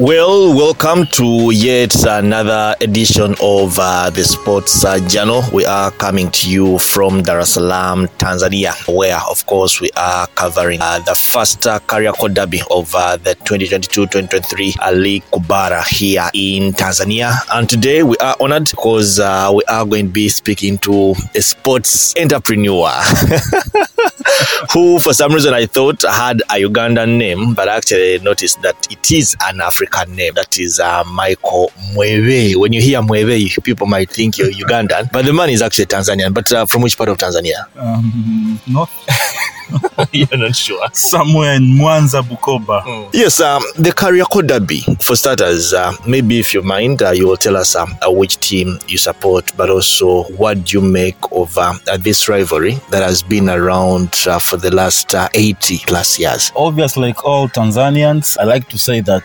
Well, welcome to yet another edition of uh, the Sports uh, Journal. We are coming to you from Dar es Salaam, Tanzania, where, of course, we are covering uh, the first uh, Kariakoo Derby of uh, the 2022-2023 Ali Kubara here in Tanzania. And today we are honored because uh, we are going to be speaking to a sports entrepreneur who, for some reason, I thought had a Ugandan name, but I actually noticed that it is an African name. That is uh, Michael Mweve. When you hear Mweve, people might think you're Ugandan, but the man is actually Tanzanian. But uh, from which part of Tanzania? Um, not You're not sure. somewhere in Mwanza, Bukoba. Yes, um, the Kariakoo Derby. For starters, uh, maybe if you mind, uh, you will tell us um, uh, which team you support, but also what do you make of uh, uh, this rivalry that has been around uh, for the last uh, 80 plus years. Obviously, like all Tanzanians, I like to say that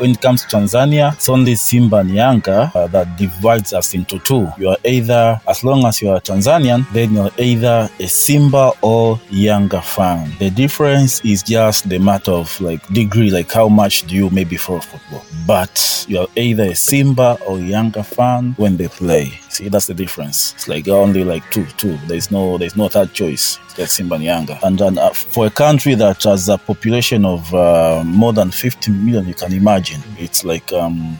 when it comes to Tanzania, it's only Simba and Yanga uh, that divides us into two. You are either, as long as you are Tanzanian, then you're either a Simba or Yanga fan. The difference is just the matter of like degree, like how much do you maybe follow football. But you're either a Simba or Yanga fan when they play. See, that's the difference. It's like only like two, two. There's no, there's no third choice. It's Simba and Yanga. And then uh, for a country that has a population of uh, more than 50 million, you can imagine it's like um,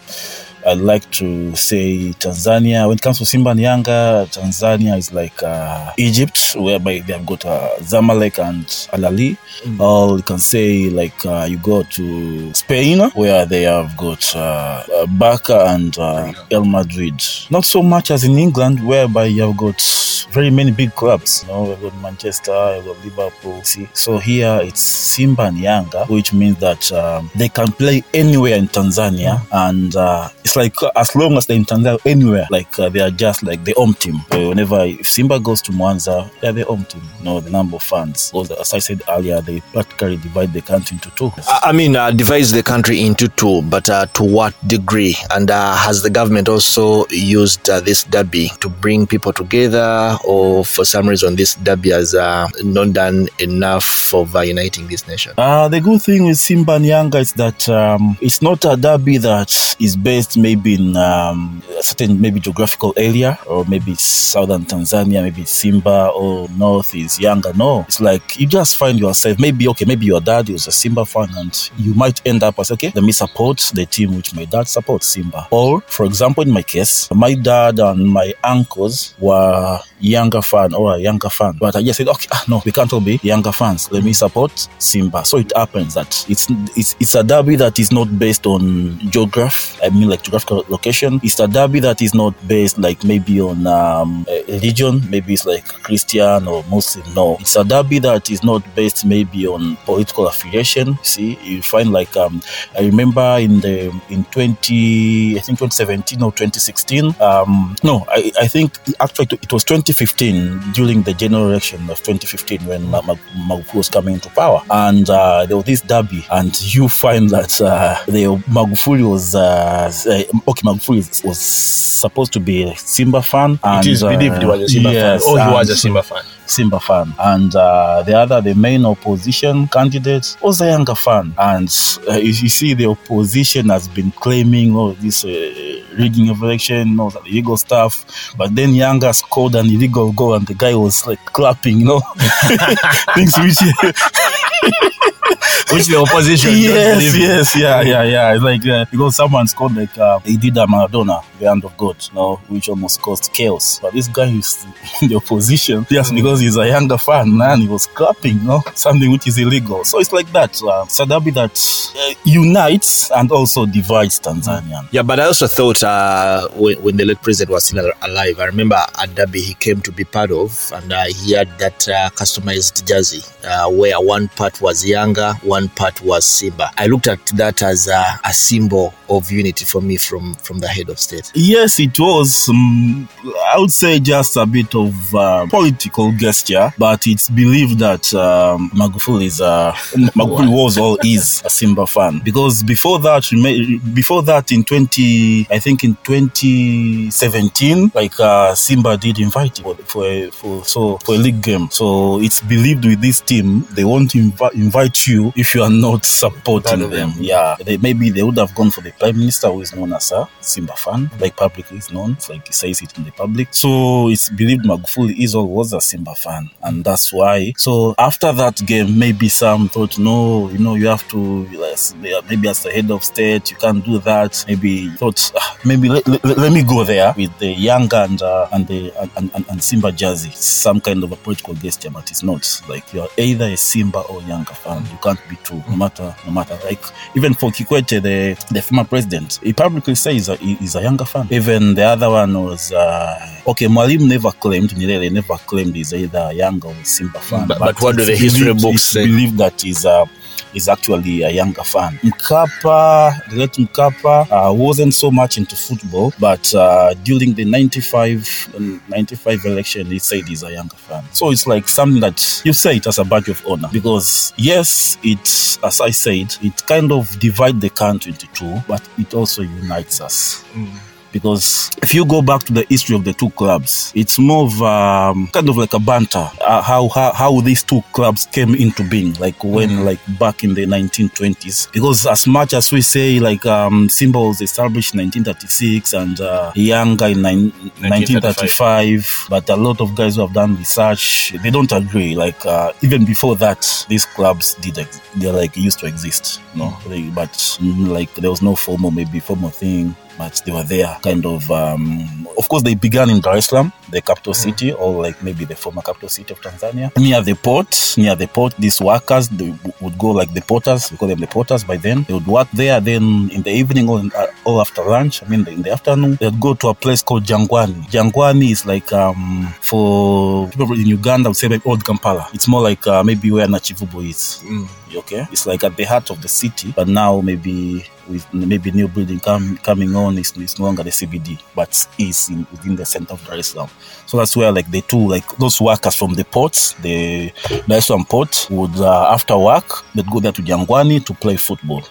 I like to say Tanzania. When it comes to Simba and Yanga, Tanzania is like uh, Egypt, whereby they have got uh, Zamalek and Al Ahly. Or you can say like uh, you go to Spain, where they have got uh, uh, Barca and uh, El Madrid. Not so much as in England, whereby you have got very many big clubs. You know, we've got Manchester, we've got Liverpool. See, so here it's Simba and Yanga, which means that um, they can play anywhere in Tanzania, and uh, it's like as long as they're in Tanzania, anywhere, like uh, they are just like the home team. Whenever if Simba goes to Mwanza, they're the home team. You know, the number of fans. As I said earlier, they practically divide the country into two. I I mean, uh, divides the country into two, but uh, to what degree? And uh, has the government also used uh, this derby to bring people together, or for some reason this derby has uh, not done enough for uniting this nation? Uh, the good thing with Simba and Yanga is that um, it's not a derby that is based maybe in um, a certain maybe geographical area or maybe southern Tanzania, maybe Simba or north is Yanga. No, it's like you just find yourself maybe okay, maybe your dad is a Simba fan and you might end up as okay, let me support the team which my dad supports Simba. Or for example, in my case, my dad and my uncles were Yanga fan or a Yanga fan. But I just said, okay, ah, no, we can't all be Yanga fans. Let me support Simba. So it happens that it's it's it's a derby that is not based on geography. I mean, like geographical location. It's a derby that is not based like maybe on um, religion. Maybe it's like Christian or Muslim. No, it's a derby that is not based maybe on political affiliation. See, you find like um, I remember in the in 20 I think 2017 or 2016. Um, no, I, I think actually it was 2015 during the general election of 2015 when Ma- Ma- Magufuli was coming into power, and uh, there was this derby, and you find that uh, the Magufuli was uh, uh, okay. Magufuli was- supposed to be a Simba fan, and it is believed he was a Simba yes, fan, or he was a Simba fan. Simba fan, and uh, the other, the main opposition candidate was a Yanga fan. And uh, you, see, the opposition has been claiming all this uh, rigging of election, all that illegal stuff. But then Yanga scored an illegal goal, and the guy was like clapping, you know, things which. Which the opposition yes, yes, yeah, yeah, yeah. It's like uh, because someone scored like uh, he did a Maradona, the hand of God, you know, which almost caused chaos. But this guy is in the opposition just because he's a Yanga fan, and he was clapping, you know, something which is illegal. So it's like that. Uh, derby that uh, unites and also divides Tanzania. Yeah, but I also thought uh, when, when the late president was still alive, I remember at Derby he came to be part of, and uh, he had that uh, customized jersey uh, where one part was Yanga, one part was Simba. I looked at that as a, a symbol of unity for me from from the head of state. Yes, it was. Um, I would say just a bit of uh, political gesture, but it's believed that um, Magufuli is uh, Magufuli was or is a Simba fan because before that, before that in twenty, I think in twenty seventeen, like uh, Simba did invite him for for, a, for so for a league game. So it's believed with this team they won't invi- invite you if you are not supporting of them. them. Yeah, they, maybe they would have gone for the prime minister who is known as a Simba fan, like publicly is known, like he says it in the public. So it's believed Magufuli is or was a Simba fan, and that's why. So after that game, maybe some thought, no, you know, you have to, maybe as the head of state, you can't do that. Maybe thought, "Ah, maybe let, let, let me go there with the Yanga and uh, and the and, and, and Simba jersey, some kind of a political gesture, but it's not like you're either a Simba or Yanga fan. You can't be two, no matter no matter. Like even for Kikwete, the the former president, he publicly says he- he's a Yanga fan. Even the other one was uh, okay. Mwalimu never claimed, Nyerere never claimed he's either a Yanga or a Simba fan. But- but what do the history believed- books say? Believed that he's a is actually a Yanga fan. Mkapa, the late Mkapa, uh, wasn't so much into football, but uh, during the 95, um, 95 election, he said he's a Yanga fan. So it's like something that you say it as a badge of honor because, yes, it, as I said, it kind of divides the country into two, but it also unites us because if you go back to the history of the two clubs, it's more of um, kind of like a banter. Uh, how, how how these two clubs came into being, like when like back in the 1920s. Because as much as we say like um, Simba was established in 1936 and uh, Yanga in nine, 1935, but a lot of guys who have done research they don't agree. Like uh, even before that, these clubs did ex- they like used to exist, you know. They, but mm, like there was no formal maybe formal thing but they were there kind of um, of course they began in Dar es Salaam the capital city or like maybe the former capital city of Tanzania. Near the port near the port these workers they would go like the porters we call them the porters by then. They would work there then in the evening or, in, uh, or after lunch I mean in the afternoon they'd go to a place called Jangwani. Jangwani is like um, for people in Uganda would say like old Kampala. It's more like uh, maybe where Nakivubo is. Okay? It's like at the heart of the city but now maybe with maybe new building come, coming on it's, it's no longer the cbd but is in, within the center of dar es salaam so that's where like the two like those workers from the ports the dar port would uh, after work they'd go there to jangwani to play football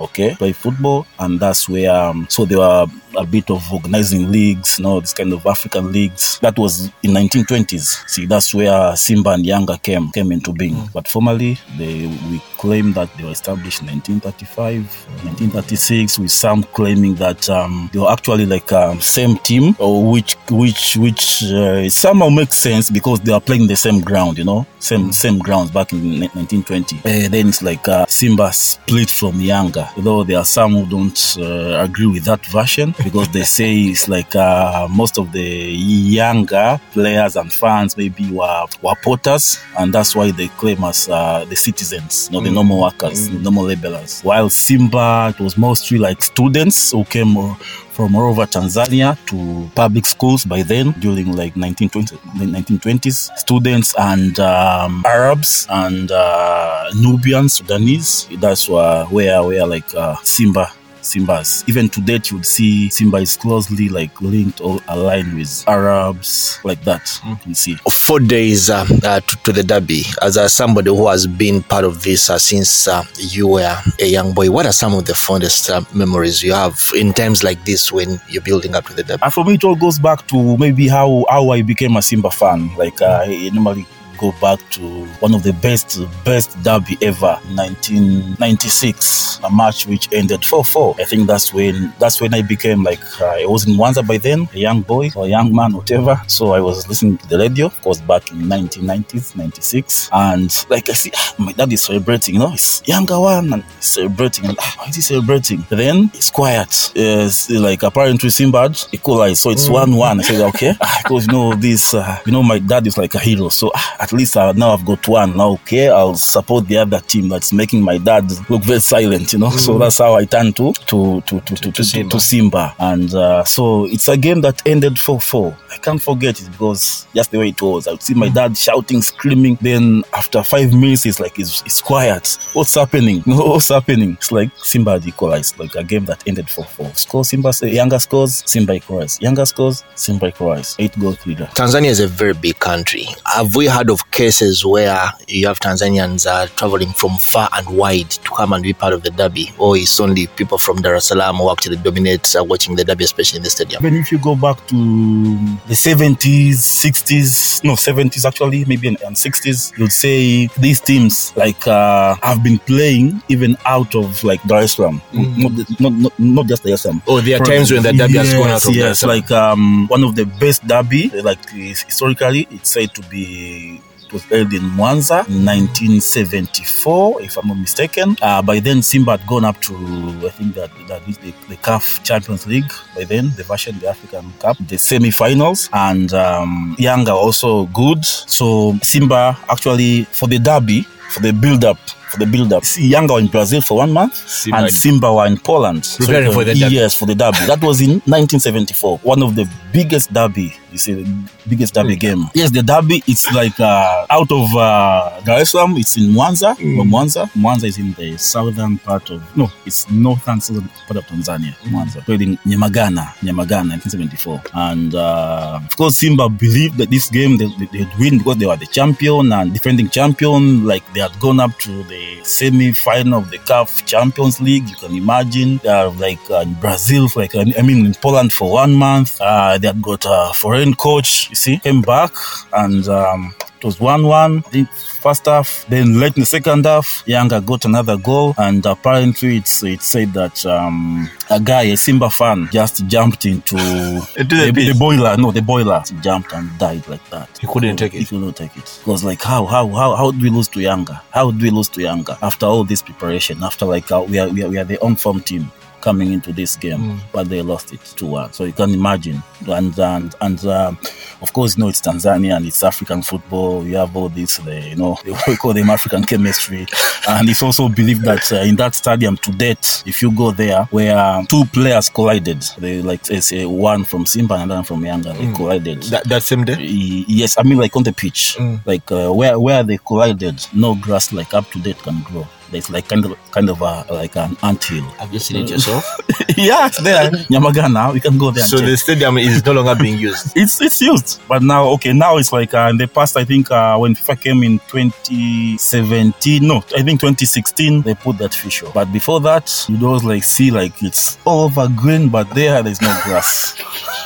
okay play football and that's where um, so there were a bit of organizing leagues you know this kind of african leagues. That was in 1920s see that's where simba and yanga came came into being. But formally they we claim that they were established in 1935 1936 with some claiming that um, they were actually like um, same team or which which which uh, somehow makes sense because they are playing the same ground you know same same grounds back in 1920 uh, then it's like uh, simba split from yanga though there are some who don't uh, agree with that version because they say it's like uh, most of the Yanga players and fans maybe were, were porters and that's why they claim as uh, the citizens not the normal workers the normal laborers. While simba it was mostly like students who came uh, from all over Tanzania to public schools by then during like 1920, 1920s. Students and um, Arabs and uh, Nubians, Sudanese. That's uh, where where like uh, Simba. Simbas. Even to date, you would see Simba is closely like linked or aligned with Arabs, like that. You can see. four days uh, uh, to, to the derby as uh, somebody who has been part of this uh, since uh, you were a young boy what are some of the fondest uh, memories you have in times like this when you're building up to the derby And for me, it all goes back to maybe how how I became a Simba fan. Like uh, I normally go back to one of the best best derby ever, 1996, a match which ended 4-4. I think that's when that's when I became like uh, I was in Mwanza by then, a young boy or a young man, whatever. So I was listening to the radio, of course, back in 1990s, 96, and like I see, ah, my dad is celebrating. You know, it's Yanga one and he's celebrating. And, ah, why is he celebrating? Then it's quiet. It's like apparently Simbad equalized, so it's one one. I said okay, ah, because you know this, uh, you know my dad is like a hero, so ah, at least uh, now I've got one. Now okay, I'll support the other team that's making my dad look very silent. You know, so that's how I turned to to to to to, to, to, to Simba, and uh, so it's a game that ended four four. I can't forget it because just the way it was. I would see my dad shouting, screaming. Then after five minutes, it's like it's, it's quiet. What's happening? What's happening? It's like Simba had equalized, like a game that ended 4 4. Score Simba, Yanga scores, Simba equalized. Yanga scores, Simba equalized. Eight goals leader. Tanzania is a very big country. Have we heard of of cases where you have Tanzanians uh, traveling from far and wide to come and be part of the derby, or it's only people from Dar es Salaam who actually dominate uh, watching the derby, especially in the stadium? Even if you go back to the 70s, 60s, no, 70s actually, maybe and 60s, you'd say these teams like uh, have been playing even out of like Dar es Salaam, not, not, not, not just Dar es Salaam. Oh, there are times when the derby has gone out Yes, of Dar es yes, Salaam. like um, one of the best derby, like historically, it's said to be. Was held in Mwanza in 1974, if I'm not mistaken. Uh, by then, Simba had gone up to, I think that, that is the, the CAF Champions League. By then, the version, the African Cup, the semi-finals, and um, Yanga also good. So Simba actually for the derby, for the build-up, for the build-up. See, Yanga were in Brazil for one month, Simba and Simba were in Poland. Preparing was- for the derby. Yes, for the derby. That was in 1974. One of the biggest derby. You see, the biggest derby game. Yes, the derby. It's like uh, out of uh, Dar es Salaam. It's in Mwanza. Or Mwanza. Mwanza is in the southern part of no, it's northern southern part of Tanzania. Mwanza. Played in Nyamagana. Nyamagana, 1974. And uh, of course, Simba believed that this game they, they, they'd win because they were the champion and defending champion. Like they had gone up to the semi-final of the CAF Champions League. You can imagine. They are like uh, in Brazil, for like I mean, in Poland for one month. Uh, they had got a foreign coach. You see, came back and. Um, it was 1 1. I first half. Then late in the second half, Yanga got another goal. And apparently, it's it said that um, a guy, a Simba fan, just jumped into, the the, boiler. No, the boiler. Jumped and died like that. He couldn't take it. He could not take it. Was like, how, how, how, how do we lose to Yanga? How do we lose to Yanga after all this preparation? After like uh, we are we are, we are the on form team coming into this game, but they lost it 2 1. So you can imagine. And and and um, of course, you know it's Tanzania and it's African football. You have all this, the, you know, we call them African chemistry, and it's also believed that uh, in that stadium to date, if you go there, where two players collided, they like say one from Simba and another from Yanga, they collided. That, that same day? Yes, I mean like on the pitch, like uh, where where they collided, no grass like up to date can grow. There's like kind of kind of a like an anthill. Have you seen it yourself? yeah, it's there, Nyamagana. We can go there. So the stadium is no longer being used. it's it's used, but now okay, now it's like uh, in the past. I think uh, when FIFA came in 2017, no, I think 2016, they put that feature. But before that, you'd always like see like it's all over green, but there there's no grass.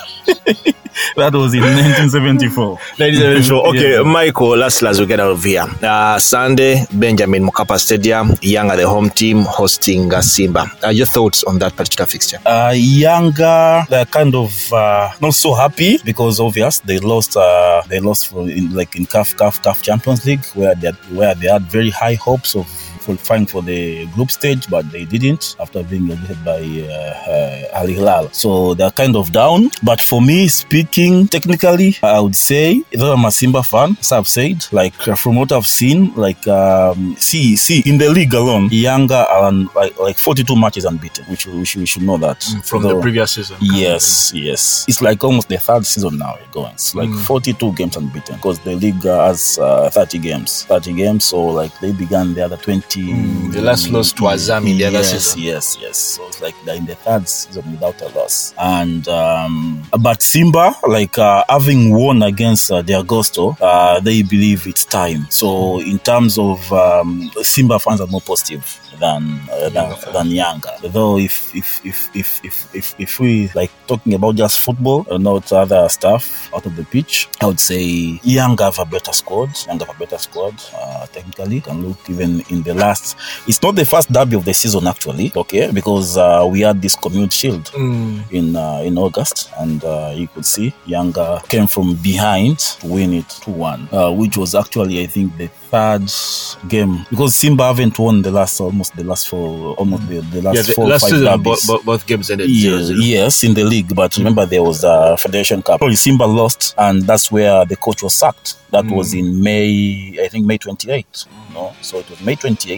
that was in 1974. Ladies and gentlemen, okay, Yeah. Michael, last as we get out of here. Uh, Sunday, Benjamin Mkapa Stadium, Yanga, the home team, hosting uh, Simba. Uh, your thoughts on that particular fixture? uh, Yanga they're kind of uh, not so happy because obvious they lost uh, they lost for in, like in CAF CAF CAF Champions League where they had, where they had very high hopes of qualifying for the group stage but they didn't after being relegated by uh, uh, Al Hilal so they're kind of down but for me speaking technically I would say that I'm a Simba fan as I've said like from what I've seen like um, see see in the league alone Yanga are on, like, like 42 matches unbeaten which we should, we should know that From the previous season? Yes, yes. It's like almost the third season now we're going. It's like 42 games unbeaten because the league has uh, 30 games. 30 games, so like they began the other 20. Mm, the last loss to Azam in the other yes, season. Yes, yes. So it's like they're in the third season without a loss. And um, but Simba, like uh, having won against uh, the Agosto, uh, they believe it's time. So in terms of um, Simba fans are more positive than uh, than, than Yanga. Though if if if if if if, if we like talking about just football, and not other stuff out of the pitch, I would say Yanga have a better squad. Yanga have a better squad. Uh, technically, can look even in the last. It's not the first derby of the season actually. Okay, because uh, we had this commute shield in uh, in August, and uh, you could see Yanga came from behind to win it two one, uh, which was actually I think the third game because Simba haven't won the last almost the last four almost the, the last Yeah, the four last five season, both, both, both games ended Yes, 0-0. yes, in the league. But remember, there was a Federation Cup. Probably Simba lost, and that's where the coach was sacked. That was in May, I think May 28. No, so it was May 28.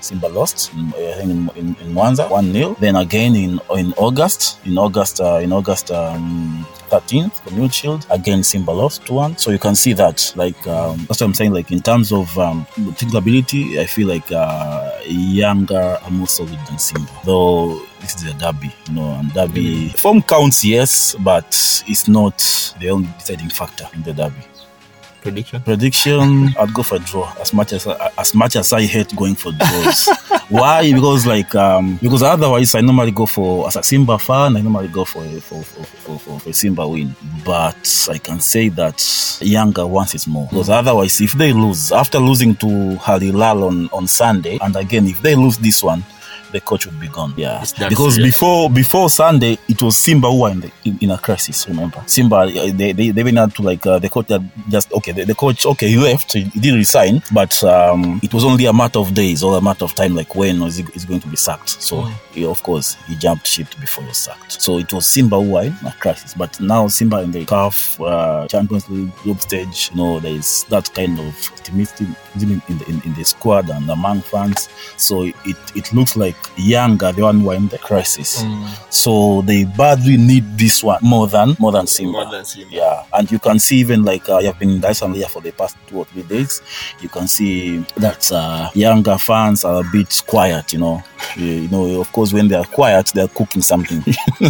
Simba lost, in, I in, in, in Mwanza, one 0 Then again in in August, in August, uh, in August. Um, 13th, the new shield again Simba lost 2-1 so you can see that like um, that's what I'm saying like in terms of um, ability I feel like uh, Yanga are more solid than Simba though this is a derby, you know, and derby form counts, yes, but it's not the only deciding factor in the derby. Prediction? Prediction, I'd go for draw. As much as as much as I hate going for draws. Why? Because like um because otherwise I normally go for as a Simba fan, I normally go for a, for, for, for, for, for Simba win. But I can say that Yanga wants it more. Because otherwise if they lose after losing to Al Hilal on, on Sunday, and again if they lose this one, the coach would be gone. Yeah, because serious. before before Sunday, it was Simba who were in, the, in, in, a crisis. Remember, Simba uh, they they they went out to like uh, the coach that just okay the, the, coach okay he left he, he didn't resign, but um, it was only a matter of days or a matter of time like when is he is going to be sacked. So mm. he, of course he jumped ship before he was sacked. So it was Simba who were in a crisis, but now Simba in the CAF uh, Champions League group stage, you know there is that kind of optimism in, in, in, in the squad and among fans. So it it looks like Yanga, the one who are in the crisis. Mm. So they badly need this one more than more than Simba. More than Simba. Yeah, and you can see even like uh, you've been in Dyson here for the past two or three days. You can see that uh, Yanga fans are a bit quiet. You know, you, know, of course, when they are quiet, they are cooking something.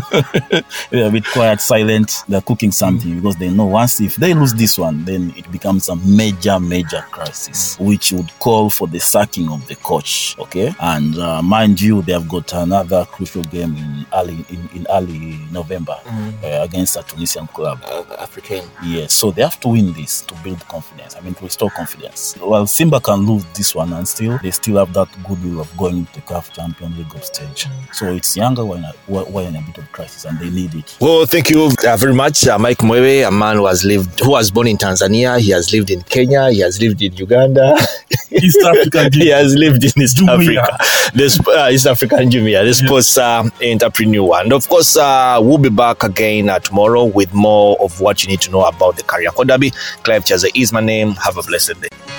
they're a bit quiet, silent. They're cooking something mm. because they know once if they lose this one, then it becomes a major, major crisis, mm. which would call for the sacking of the coach. Okay, and uh, mind you, they have got another crucial game in early in, in early November mm. uh, against a Tunisian club. Uh, African. Yes, so they have to win this to build confidence. I mean, to restore confidence. Well, Simba can lose this one, and still they still have that goodwill of going to the CAF Champions League of stage. Mm. So it's Yanga when we're in a bit of crisis, and they need it. Well, thank you uh, very much, uh, Mike Mwewe, a man who has lived, who was born in Tanzania. He has lived in Kenya. He has lived in Uganda. East Africa. he has lived in East Africa. This uh, East African Jumia, the sports uh, entrepreneur. And of course, uh, we'll be back again uh, tomorrow with more of what you need to know about the Kariakoo Derby. Clive Chaze is my name. Have a blessed day.